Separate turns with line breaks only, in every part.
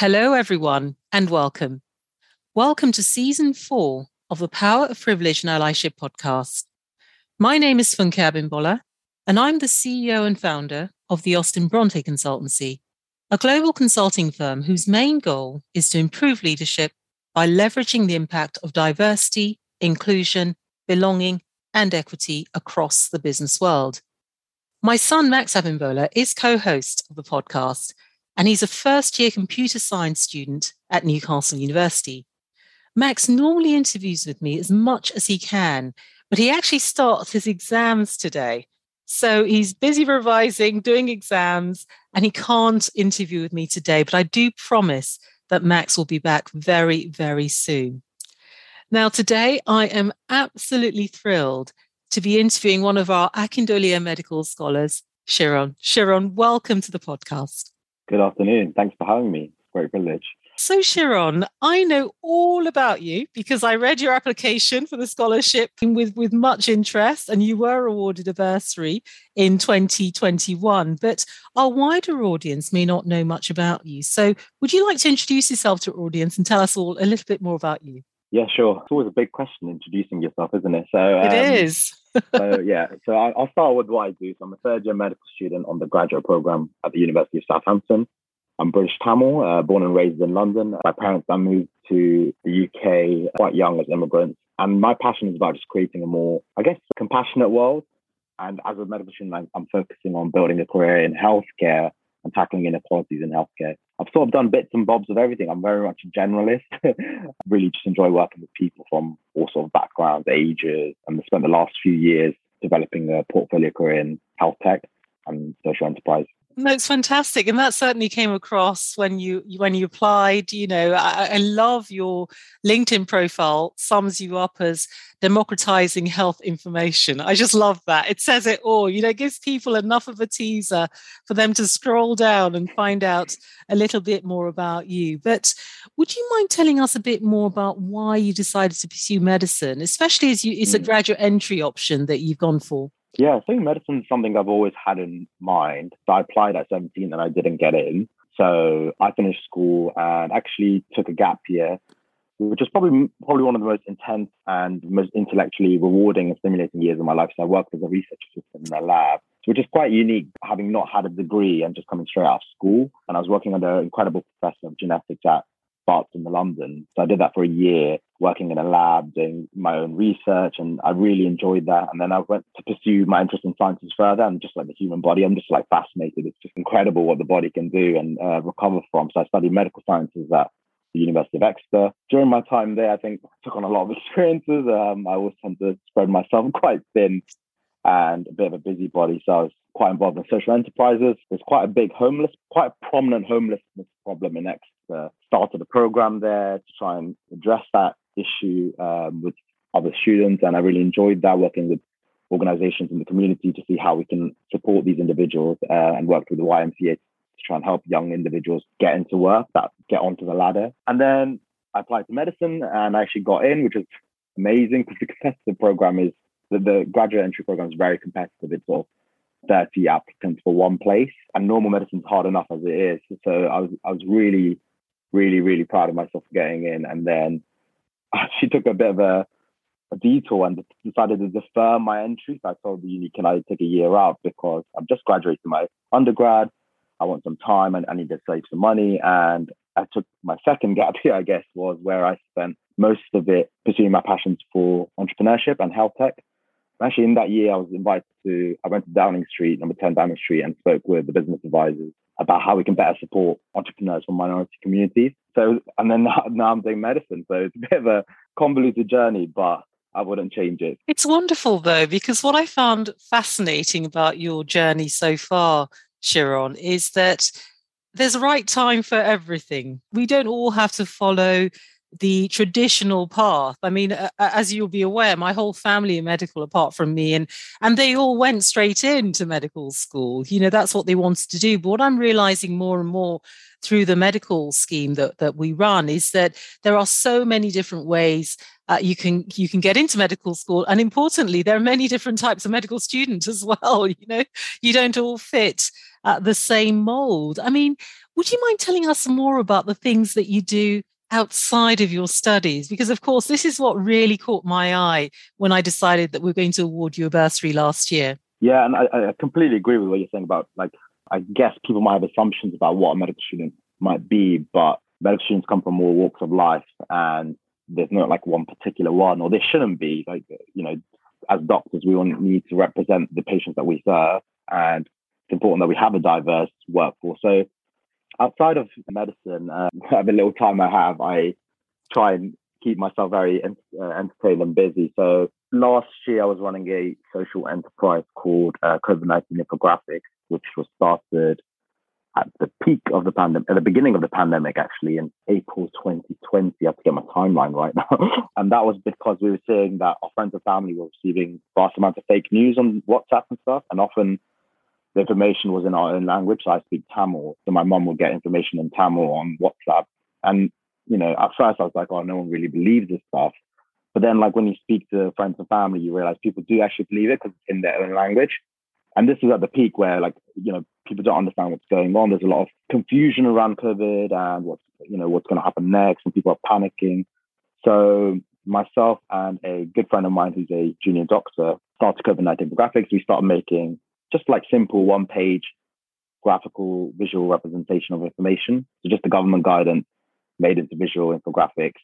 Hello, everyone, and welcome. Welcome to season four of the Power of Privilege and Allyship podcast. My name is Funke Abimbola, and I'm the CEO and founder of the Austen Bronte Consultancy, a global consulting firm whose main goal is to improve leadership by leveraging the impact of diversity, inclusion, belonging, and equity across the business world. My son, Max Abimbola, is co host of the podcast and he's a first year computer science student at Newcastle University. Max normally interviews with me as much as he can, but he actually starts his exams today. So he's busy revising, doing exams, and he can't interview with me today. But I do promise that Max will be back very, very soon. Now, today I am absolutely thrilled to be interviewing one of our Akindolie medical scholars, Shiron. Shiron, welcome to the podcast.
Good afternoon. Thanks for having me. It's a great privilege.
So, Shiron, I know all about you because I read your application for the scholarship with, with much interest, and you were awarded a bursary in 2021. But our wider audience may not know much about you. So, would you like to introduce yourself to our audience and tell us all a little bit more about you?
Yeah, sure. It's always a big question introducing yourself, isn't it?
So um, it is.
So yeah, so I'll start with what I do. So I'm a third year medical student on the graduate program at the University of Southampton. I'm British Tamil, uh, born and raised in London. My parents I moved to the UK quite young as immigrants, and my passion is about just creating a more, I guess, compassionate world. And as a medical student, I'm focusing on building a career in healthcare and tackling inequalities in healthcare. I've sort of done bits and bobs of everything. I'm very much a generalist. really just enjoy working with people from all sort of backgrounds, ages, and I spent the last few years developing a portfolio career in health tech and social enterprise.
No, it's fantastic, and that certainly came across when you when you applied. You know, I, I, love your LinkedIn profile. Sums you up as democratizing health information. I just love that. It says it all. You know, it gives people enough of a teaser for them to scroll down and find out a little bit more about you. But would you mind telling us a bit more about why you decided to pursue medicine, especially as you it's a hmm. graduate entry option that you've gone for?
Yeah, I think medicine is something I've always had in mind. So I applied at 17 and I didn't get in. So I finished school and actually took a gap year, which is probably probably one of the most intense and most intellectually rewarding and stimulating years of my life. So I worked as a research assistant in a lab, which is quite unique, having not had a degree and just coming straight out of school. And I was working under an incredible professor of genetics at Barts in London. So I did that for a year, working in a lab, doing my own research, and I really enjoyed that. And then I went to pursue my interest in sciences further, and just like the human body, I'm just like fascinated. It's just incredible what the body can do and uh, recover from. So I studied medical sciences at the University of Exeter. During my time there, I think I took on a lot of experiences. Um, I always tend to spread myself quite thin and a bit of a busybody. So I was quite involved in social enterprises. There's quite a big homeless, quite a prominent homelessness problem in Exeter. Started a program there to try and address that issue um, with other students, and I really enjoyed that working with organizations in the community to see how we can support these individuals uh, and worked with the YMCA to try and help young individuals get into work, that get onto the ladder. And then I applied to medicine and I actually got in, which is amazing because the competitive program is the, the graduate entry program is very competitive. It's of 30 applicants for one place and normal medicine is hard enough as it is so i was i was really really really proud of myself for getting in. And then uh, she took a bit of a, a detour and decided to defer my entry. So i told the uni can i take a year out? Because i'm just graduating my undergrad. I want some time and i need to save some money. And i took my second gap year i guess was where i spent most of it pursuing my passions for entrepreneurship and health tech. Actually in that year, I was invited to, I went to Downing Street, number 10 Downing Street, and spoke with the business advisors about how we can better support entrepreneurs from minority communities. So, and then now, I'm doing medicine. So it's a bit of a convoluted journey, but I wouldn't change it.
It's wonderful though, because what I found fascinating about your journey so far, Shiron, is that there's a right time for everything. We don't all have to follow the traditional path. I mean, uh, as you'll be aware, my whole family are medical apart from me, and and they all went straight into medical school. You know, that's what they wanted to do. But what I'm realizing more and more through the medical scheme that that we run is that there are so many different ways uh, you can you can get into medical school and importantly there are many different types of medical students as well you know you don't all fit uh, the same mold i mean would you mind telling us more about the things that you do outside of your studies? Because, of course, this is what really caught my eye when I decided that we are going to award you a bursary last year.
Yeah, and I, I completely agree with what you're saying about, like, I guess people might have assumptions about what a medical student might be, but medical students come from all walks of life, and there's not like one particular one, or there shouldn't be. Like, you know, as doctors, we all need to represent the patients that we serve, and it's important that we have a diverse workforce. So outside of medicine, uh, every little time I have, I try and keep myself very uh, entertained and busy. So last year, I was running a social enterprise called uh, COVID 19 Infographics, which was started at the peak of the pandemic, at the beginning of the pandemic, actually, in April 2020. I have to get my timeline right now. and that was because we were seeing that our friends and family were receiving vast amounts of fake news on WhatsApp and stuff. And often the information was in our own language. So I speak Tamil. So my mom would get information in Tamil on WhatsApp. And, you know, at first I was like, oh, no one really believes this stuff. But then, like, when you speak to friends and family, you realize people do actually believe it because it's in their own language. And this is at the peak where, like, you know, people don't understand what's going on. There's a lot of confusion around COVID and what's, you know, what's going to happen next, and people are panicking. So myself and a good friend of mine who's a junior doctor started COVID-19 graphics. We started making just like simple one page graphical visual representation of information. So just the government guidance made into visual infographics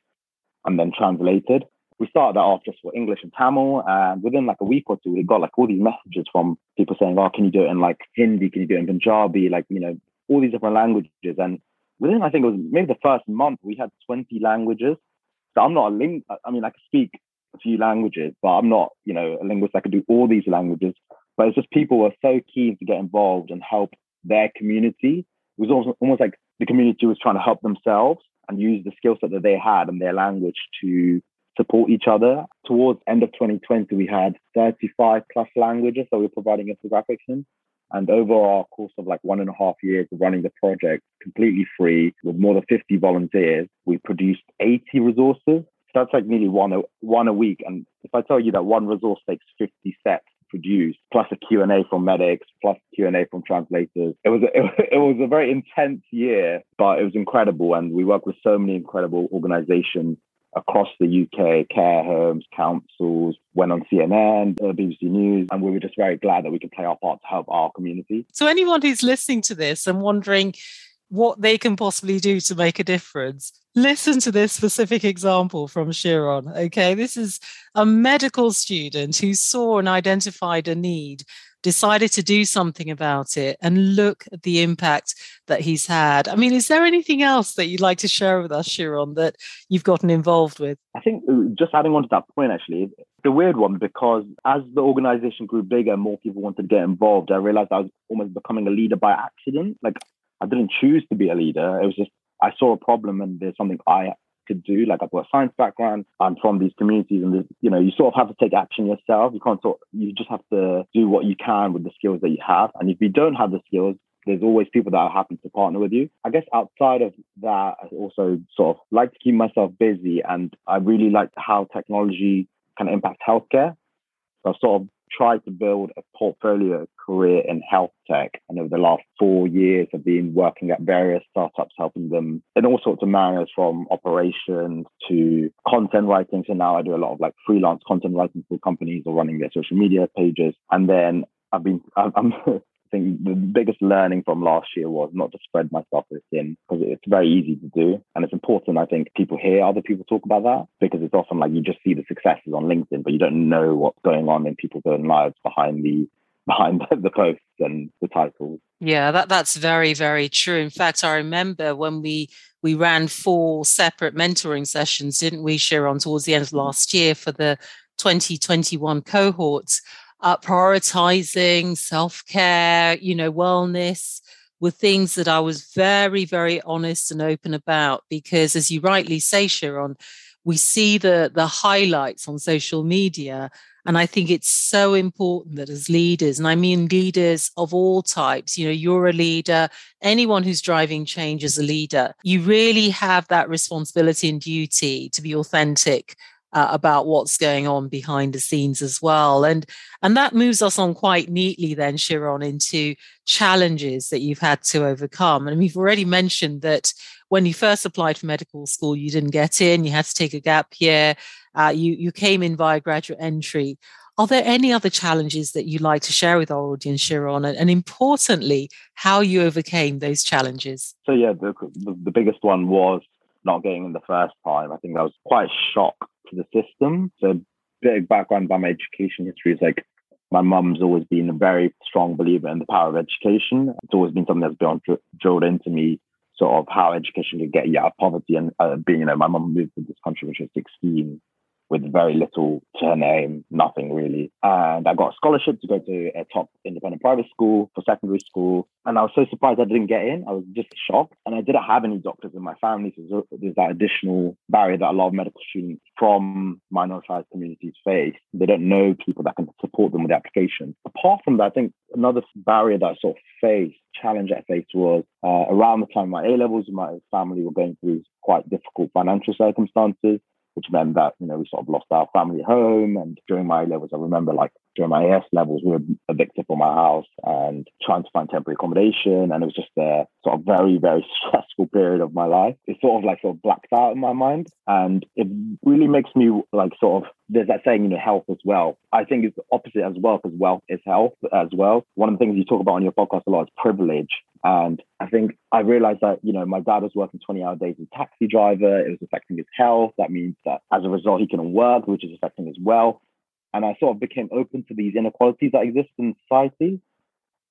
and then translated. We started that off just for English and Tamil, and within like a week or two, we got like all these messages from people saying, "Oh, can you do it in like Hindi? Can you do it in Punjabi? Like you know, all these different languages." And within, I think it was maybe the first month, we had 20 languages. So I'm not a ling. I mean, I can speak a few languages, but I'm not, you know, a linguist. I could do all these languages. But it's just people were so keen to get involved and help their community. It was almost, almost like the community was trying to help themselves and use the skill set that they had and their language to support each other. Towards end of 2020, we had 35 plus languages that we were providing infographics in. And over our course of like one and a half years of running the project completely free with more than 50 volunteers, we produced 80 resources. So that's like nearly one a, one a week. And if I tell you that one resource takes 50 sets produced, plus a Q&A from medics, plus Q&A from translators. It was, a, it was a very intense year, but it was incredible. And we worked with so many incredible organizations across the UK, care homes, councils, went on CNN, uh, BBC News, and we were just very glad that we could play our part to help our community.
So, anyone who's listening to this and wondering what they can possibly do to make a difference, listen to this specific example from Shiron. Okay, this is a medical student who saw and identified a need, decided to do something about it, and look at the impact that he's had. I mean, is there anything else that you'd like to share with us, Shiron, that you've gotten involved with?
I think uh, just adding on to that point, actually, the weird one because as the organization grew bigger, and more people wanted to get involved. I realized I was almost becoming a leader by accident. Like I didn't choose to be a leader. It was just I saw a problem and there's something I could do. Like I've got a science background. I'm from these communities, and you know, you sort of have to take action yourself. You can't sort. You just have to do what you can with the skills that you have. And if you don't have the skills, there's always people that are happy to partner with you. I guess outside of that, I also sort of like to keep myself busy, and I really like how technology can impact healthcare. So I've sort of tried to build a portfolio career in health tech. And over the last four years, I've been working at various startups, helping them in all sorts of manners from operations to content writing. So now I do a lot of like freelance content writing for companies or running their social media pages. And then I've been, I'm, I think the biggest learning from last year was not to spread myself thin because it's very easy to do. And it's important, I think, people hear other people talk about that because it's often like you just see the successes on LinkedIn, but you don't know what's going on in people's own lives behind the behind the posts and the titles.
Yeah, that, that's very, very true. In fact, I remember when we we ran four separate mentoring sessions, didn't we, Shiron, towards the end of last year for the 2021 cohorts uh, prioritizing self care, you know, wellness, were things that I was very, very honest and open about because, as you rightly say, Shiron, we see the the highlights on social media and i think it's so important that as leaders and i mean leaders of all types you know you're a leader anyone who's driving change as a leader. You really have that responsibility and duty to be authentic uh, about what's going on behind the scenes as well. And and that moves us on quite neatly then, Shiron, into challenges that you've had to overcome. And we've already mentioned that when you first applied for medical school, you didn't get in, you had to take a gap year, uh, you, you came in via graduate entry. Are there any other challenges that you'd like to share with our audience, Shiron? And, and importantly, how you overcame those challenges?
So, yeah, the, the, the biggest one was not getting in the first time. I think that was quite a shock to the system. So, big background by my education history is like my mum's always been a very strong believer in the power of education. It's always been something that's been drilled into me, sort of how education can get you out of poverty. And uh, being, you know, my mum moved to this country when she was 16 with very little to her name, nothing really. And I got a scholarship to go to a top independent private school for secondary school. And I was so surprised I didn't get in. I was just shocked. And I didn't have any doctors in my family. So there's that additional barrier that a lot of medical students from minoritized communities face. They don't know people that can support them with the application. Apart from that, I think another barrier that I sort of faced, challenge I faced was uh, around the time my A levels, my family were going through quite difficult financial circumstances which meant that, you know, we sort of lost our family home. And during my levels, I remember like during my AS levels, we were evicted from our house and trying to find temporary accommodation. And it was just a sort of very, very stressful period of my life. It sort of like sort of blacked out in my mind. And it really makes me like sort of, there's that saying, you know, health as well. I think it's the opposite as well, because wealth is health as well. One of the things you talk about on your podcast a lot is privilege. And I think I realized that, you know, my dad was working 20 hour days as a taxi driver. It was affecting his health. That means that as a result, he couldn't work, which is affecting his wealth. And I sort of became open to these inequalities that exist in society.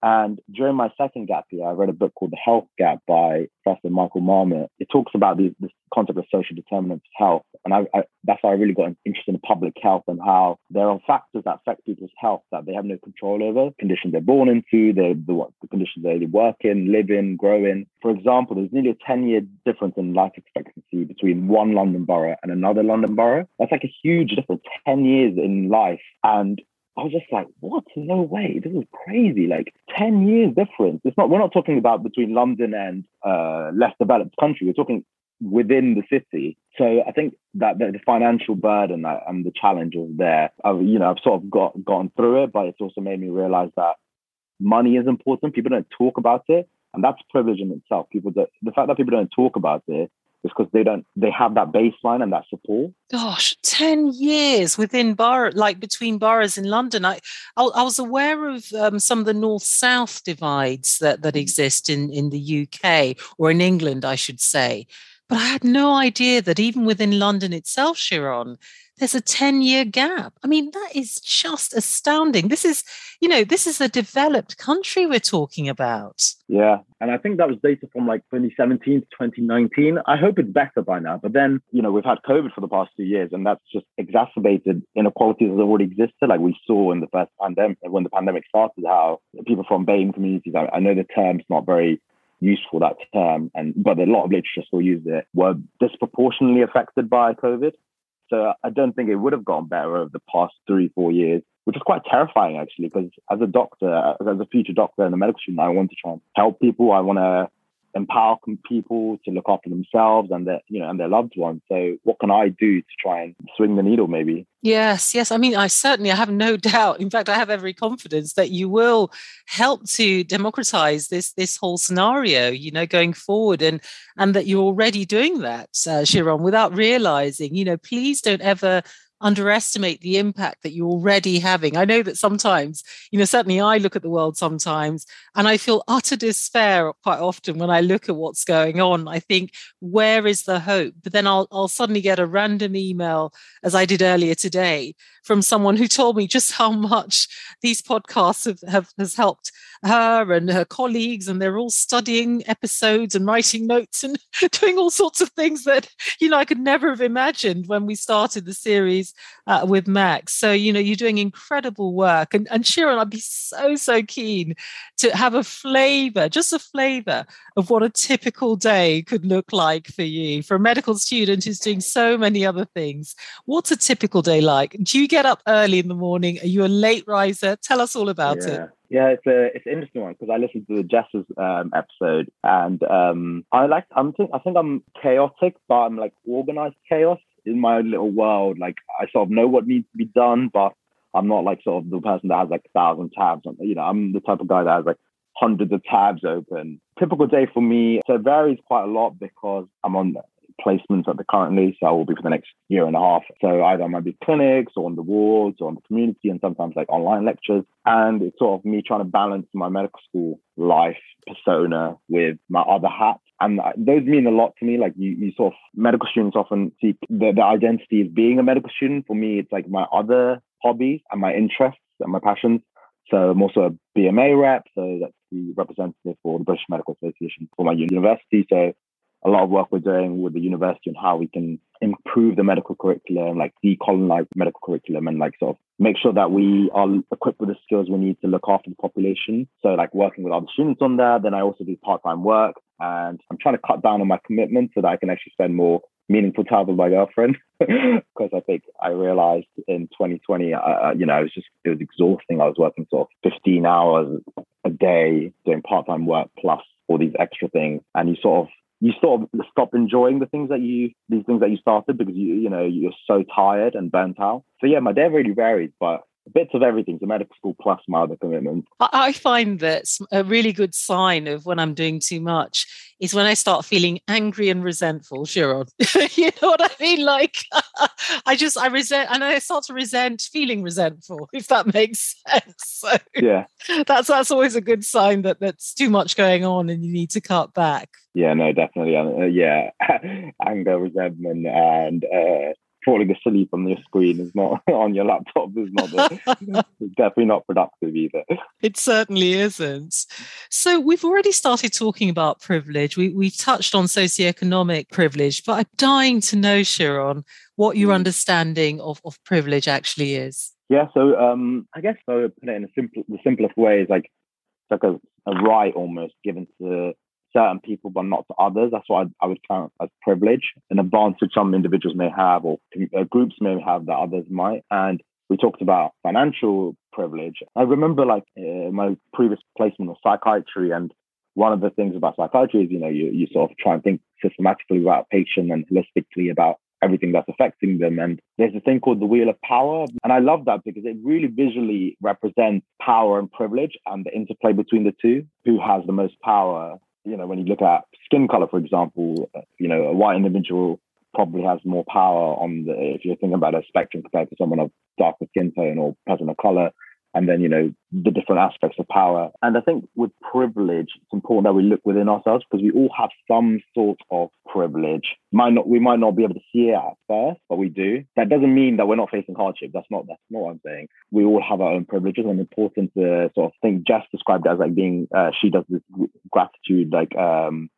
And during my second gap year, I read a book called The Health Gap by Professor Michael Marmot. It talks about this concept of social determinants of health. And I, I, that's how I really got interested in public health and how there are factors that affect people's health that they have no control over, conditions they're born into, the, the, the conditions they work in, live in, grow in. For example, there's nearly a 10 year difference in life expectancy between one London borough and another London borough. That's like a huge difference, 10 years in life. And I was just like, what? No way. This is crazy. Like 10 years difference. It's not, we're not talking about between London and uh, less developed country. We're talking within the city. So I think that the, financial burden and the challenges there, I've, you know, I've sort of got gone through it, but it's also made me realize that money is important. People don't talk about it. And that's privilege in itself. People that the fact that people don't talk about it because they don't they have that baseline and that support.
Gosh 10 years within borough like between boroughs in london. I i, I was aware of um, some of the north south divides that that mm. exist in in the uk or in england i should say. But i had no idea that even within london itself shiron there's a 10 year gap. I mean, that is just astounding. This is, you know, this is a developed country we're talking about.
Yeah. And I think that was data from like 2017 to 2019. I hope it's better by now. But then, you know, we've had COVID for the past two years, and that's just exacerbated inequalities that already existed. Like we saw in the first pandemic, when the pandemic started, how people from BAME communities, I, I know the term's not very useful that term and but a lot of literature still use it were disproportionately affected by covid so I don't think it would have gotten better over the past three, four years, which is quite terrifying actually, because as a doctor, as a future doctor and a medical student, I want to try and help people. I want to empower people to look after themselves and their you know and their loved ones. So what can i do to try and swing the needle maybe?
Yes yes. I mean i certainly i have no doubt. In fact i have every confidence that you will help to democratize this this whole scenario you know going forward and and that you're already doing that uh, shiron without realizing you know please don't ever underestimate the impact that you're already having. I know that sometimes, you know, certainly I look at the world sometimes and I feel utter despair quite often when I look at what's going on. I think, where is the hope? But then I'll, I'll suddenly get a random email, as I did earlier today, from someone who told me just how much these podcasts have, have has helped her and her colleagues, and they're all studying episodes and writing notes and doing all sorts of things that, you know, I could never have imagined when we started the series days uh, with Max. So, you know, you're doing incredible work. And, and Shiron, I'd be so, so keen to have a flavor, just a flavor of what a typical day could look like for you. For a medical student who's doing so many other things, what's a typical day like? Do you get up early in the morning? Are you a late riser? Tell us all about
yeah.
it.
Yeah, it's a it's an interesting one because I listened to the Jess's um, episode and um, I like I'm think I think I'm chaotic, but I'm like organized chaos in my little world. Like I sort of know what needs to be done, but I'm not like sort of the person that has like a thousand tabs. On, you know, I'm the type of guy that has like hundreds of tabs open. Typical day for me, so it varies quite a lot because I'm on placements at the currently, so I will be for the next year and a half. So either I might be clinics or on the wards or on the community and sometimes like online lectures. And it's sort of me trying to balance my medical school life persona with my other hat. And those mean a lot to me. Like you, you sort of medical students often seek the, the identity of being a medical student. For me, it's like my other hobbies and my interests and my passions. So I'm also a BMA rep, so that's the representative for the British Medical Association for my university. So a lot of work we're doing with the university on how we can improve the medical curriculum, like decolonize medical curriculum and like sort of make sure that we are equipped with the skills we need to look after the population. So like working with other students on that. Then I also do part-time work and I'm trying to cut down on my commitment so that I can actually spend more meaningful time with my girlfriend because I think I realized in 2020, uh, uh, you know, it was just, it was exhausting. I was working sort of 15 hours a day doing part-time work plus all these extra things. And you sort of you sort of stop enjoying the things that you these things that you started because you you know you're so tired and burnt out. So yeah, my day really varies, but bits of everything to medical school plus my other commitments.
I find that a really good sign of when I'm doing too much is when I start feeling angry and resentful, Shiron. you know what I mean? Like I just I resent and I start to resent feeling resentful, if that makes sense. So
yeah.
That's that's always a good sign that that's too much going on and you need to cut back.
Yeah, no, definitely. Uh, yeah, anger, resentment, and uh, falling asleep on your screen is not on your laptop is not definitely not productive either.
It certainly isn't. So we've already started talking about privilege. We we touched on socioeconomic privilege, but I'm dying to know, Shiron, what your mm. understanding of, of privilege actually is.
Yeah, so um, I guess I would put it in a simple the simplest way is like it's like a, a right almost given to certain people but not to others. That's what I, I would count as privilege, an advantage some individuals may have or uh, groups may have that others might. And we talked about financial privilege. I remember like uh, my previous placement was psychiatry and one of the things about psychiatry is, you know, you, you sort of try and think systematically about a patient and holistically about everything that's affecting them. And there's a thing called the wheel of power. And I love that because it really visually represents power and privilege and the interplay between the two. Who has the most power you know, when you look at skin color, for example, you know, a white individual probably has more power on the, if you're thinking about a spectrum compared to someone of darker skin tone or person of color, and then, you know, the different aspects of power. And I think with privilege, it's important that we look within ourselves because we all have some sort of privilege. Might not, we might not be able to see it at first, but we do. That doesn't mean that we're not facing hardship. That's not, that's not what I'm saying. We all have our own privileges and important to sort of think Jess described as like being, uh, she does this gratitude, like, um,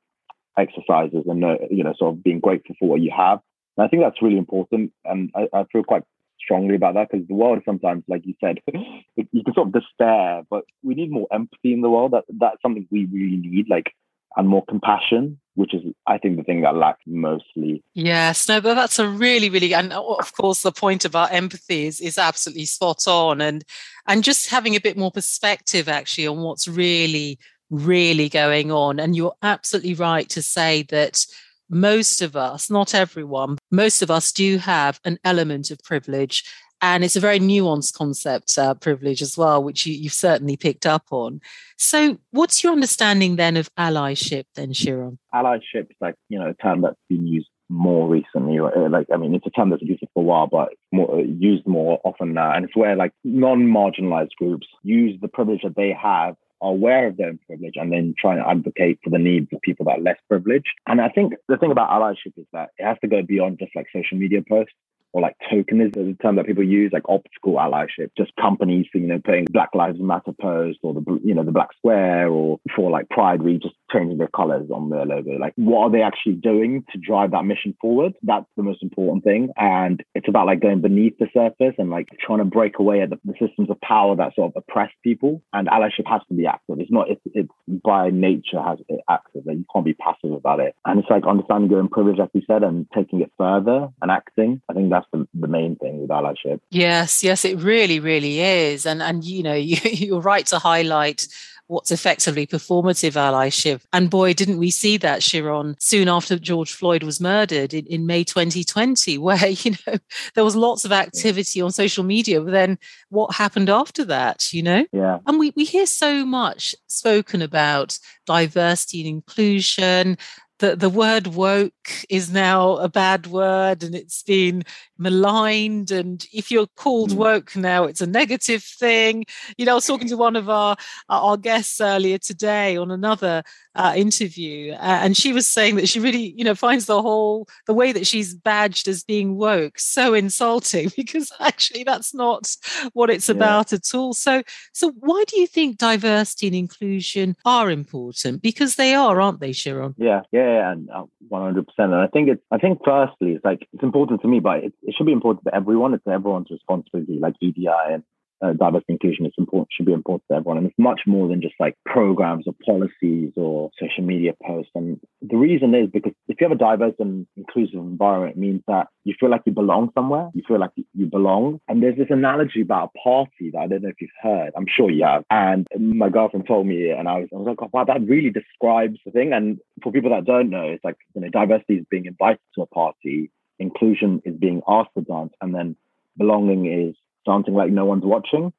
exercises and, uh, you know, sort of being grateful for what you have. And I think that's really important. And I, I feel quite strongly about that because the world sometimes, like you said, you can sort of despair, but we need more empathy in the world. That that's something we really need, like, and more compassion, which is, I think, the thing that lacks mostly.
Yes, no, but that's a really, really, and uh, of course, the point about empathy is is absolutely spot on, and and just having a bit more perspective actually on what's really, really going on. And you're absolutely right to say that most of us, not everyone, most of us do have an element of privilege. And it's a very nuanced concept, uh, privilege as well, which you, you've certainly picked up on. So, what's your understanding then of allyship, then, Shiron?
Allyship is like, you know, a term that's been used more recently. Uh, like, I mean, it's a term that's used for a while, but more, uh, used more often now. And it's where like non-marginalized groups use the privilege that they have aware of their own privilege and then try and advocate for the needs of people that are less privileged. And I think the thing about allyship is that it has to go beyond just like social media posts. Or like tokenism, the term that people use, like optical allyship, just companies, you know, putting Black Lives Matter post or the, you know, the black square or for like Pride Week, just changing their colors on their logo. Like, what are they actually doing to drive that mission forward? That's the most important thing. And it's about like going beneath the surface and like trying to break away at the, the systems of power that sort of oppress people. And allyship has to be active. It's not, it's, it's by nature has it active. You can't be passive about it. And it's like understanding your own privilege, like we said, and taking it further and acting. I think that's the, the main thing with allyship.
Yes, yes, it really, really is. And and you know, you, you're right to highlight what's effectively performative allyship. And boy, didn't we see that, Shiron, soon after George Floyd was murdered in, in May 2020, where, you know, there was lots of activity on social media. But then what happened after that, you know?
Yeah.
And we, we hear so much spoken about diversity and inclusion the, the word woke is now a bad word and it's been maligned. And if you're called mm. woke now, it's a negative thing. You know, I was talking to one of our, our guests earlier today on another uh, interview, uh, and she was saying that she really, you know, finds the whole, the way that she's badged as being woke so insulting because actually that's not what it's yeah. about at all. So, so why do you think diversity and inclusion are important? Because they are, aren't they, Shiron?
Yeah, yeah and uh, one hundred percent. And I think it's I think firstly it's like it's important to me, but it, it should be important to everyone. It's everyone's responsibility, like EDI and uh, diversity inclusion is important should be important to everyone. And it's much more than just like programs or policies or social media posts. And the reason is because if you have a diverse and inclusive environment it means that you feel like you belong somewhere you feel like you belong. And there's this analogy about a party that i don't know if you've heard. I'm sure you have. And my girlfriend told me and i was, I was like oh, wow that really describes the thing. And for people that don't know it's like you know diversity is being invited to a party inclusion is being asked to dance and then belonging is dancing like no one's watching.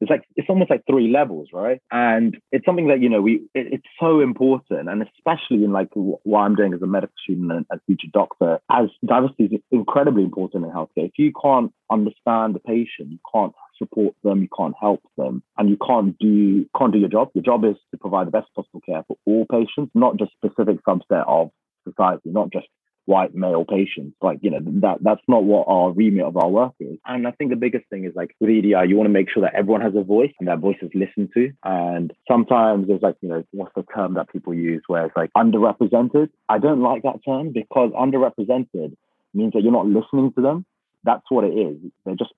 It's like it's almost like three levels, right? And it's something that you know we it, it's so important, and especially in like what I'm doing as a medical student and as future doctor, as diversity is incredibly important in healthcare. If you can't understand the patient, you can't support them, you can't help them, and you can't do can't do your job. Your job is to provide the best possible care for all patients, not just specific subset of society, not just white male patients. Like, you know, that that's not what our remit of our work is. And I think the biggest thing is like with EDI, you want to make sure that everyone has a voice and that voice is listened to. And sometimes there's like, you know, what's the term that people use where it's like underrepresented? I don't like that term because underrepresented means that you're not listening to them. That's what it is. They're just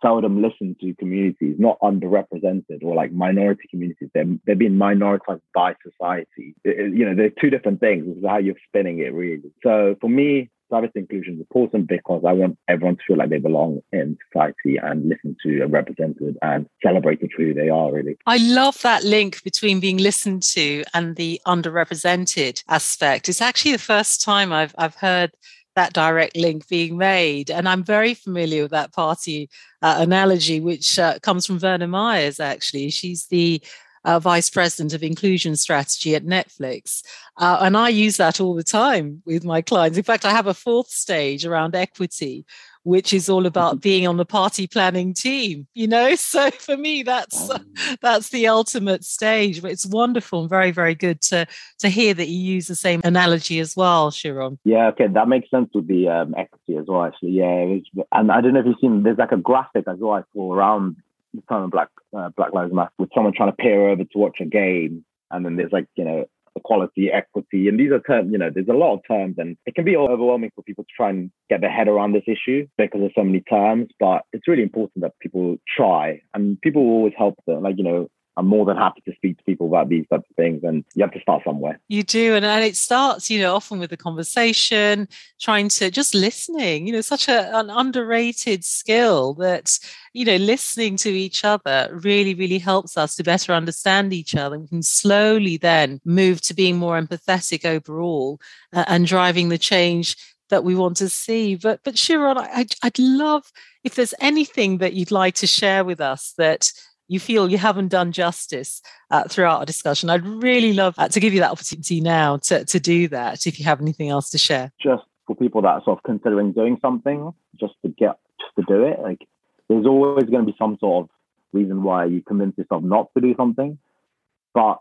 seldom listened to communities, not underrepresented or like minority communities. They're, they're being minoritized by society. It, you know, they're two different things. This is how you're spinning it, really. So for me, service inclusion is important because I want everyone to feel like they belong in society and listen to and represented and celebrated for who they are, really.
I love that link between being listened to and the underrepresented aspect. It's actually the first time I've, I've heard that direct link being made. And I'm very familiar with that party uh, analogy, which uh, comes from Verna Myers, actually. She's the uh, vice president of inclusion strategy at Netflix. Uh, and I use that all the time with my clients. In fact, I have a fourth stage around equity, which is all about mm-hmm. being on the party planning team you know so for me that's oh. that's the ultimate stage but it's wonderful and very very good to to hear that you use the same analogy as well Shiron
yeah okay that makes sense with the um, equity as well actually yeah and I don't know if you've seen there's like a graphic as well I saw around the time of Black uh, Black Lives Matter with someone trying to peer over to watch a game and then there's like you know equality, equity, and these are terms, you know, there's a lot of terms and it can be overwhelming for people to try and get their head around this issue because there's so many terms, but it's really important that people try and people will always help them. Like, you know, I'm more than happy to speak to people about these types of things. And you have to start somewhere.
You do. And, and it starts, you know, often with a conversation, trying to just listening, you know, such a, an underrated skill that, you know, listening to each other really, really helps us to better understand each other. We can slowly then move to being more empathetic overall uh, and driving the change that we want to see. But but Shiron, I, I'd love if there's anything that you'd like to share with us that you feel you haven't done justice uh, throughout our discussion, I'd really love uh, to give you that opportunity now to, to do that if you have anything else to share.
Just for people that are sort of considering doing something, just to get just to do it, like there's always going to be some sort of reason why you convince yourself not to do something. But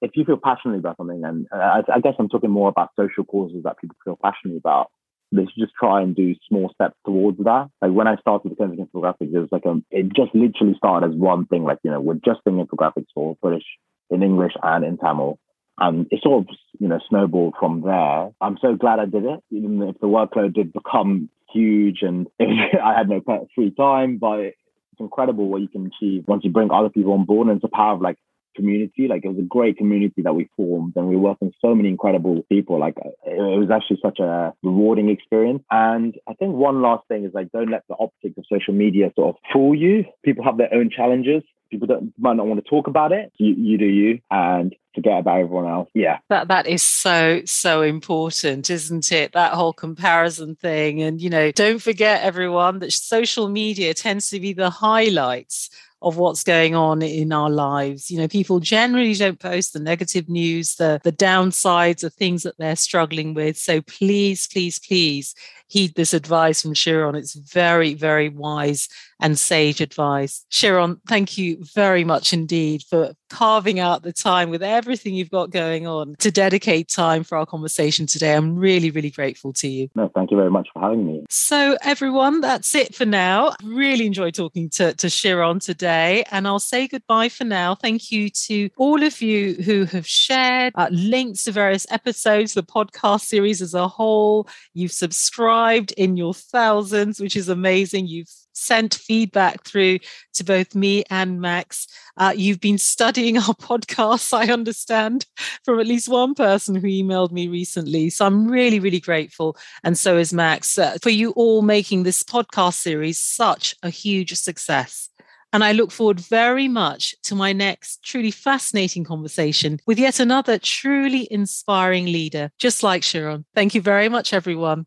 if you feel passionately about something, and uh, I, I guess I'm talking more about social causes that people feel passionate about, they should just try and do small steps towards that. Like when I started the Clinic Infographics, it was like a, it just literally started as one thing. Like, you know, we're just doing infographics for British in English and in Tamil. And it sort of, you know, snowballed from there. I'm so glad I did it, even if the workload did become huge and I had no free time, but it's incredible what you can achieve once you bring other people on board. And it's the power of like community. Like it was a great community that we formed, and we worked with so many incredible people. Like it was actually such a rewarding experience. And I think one last thing is like don't let the optics of social media sort of fool you. People have their own challenges. People don't, might not want to talk about it. You, you do you, and forget about everyone else. Yeah.
That that is so so important, isn't it? That whole comparison thing and you know, don't forget everyone that social media tends to be the highlights of what's going on in our lives. You know, people generally don't post the negative news, the, the downsides, the things that they're struggling with. So please, please, please heed this advice from Shiron. It's very, very wise and sage advice. Shiron, thank you very much indeed for carving out the time with everything you've got going on to dedicate time for our conversation today. I'm really, really grateful to you.
No, thank you very much for having me.
So, everyone, that's it for now. Really enjoyed talking to, to Shiron today, and I'll say goodbye for now. Thank you to all of you who have shared uh, links to various episodes, the podcast series as a whole. You've subscribed in your thousands, which is amazing. You've sent feedback through to both me and Max. Uh, you've been studying our podcasts, I understand, from at least one person who emailed me recently. So I'm really, really grateful. And so is Max uh, for you all making this podcast series such a huge success. And I look forward very much to my next truly fascinating conversation with yet another truly inspiring leader, just like Shiron. Thank you very much, everyone,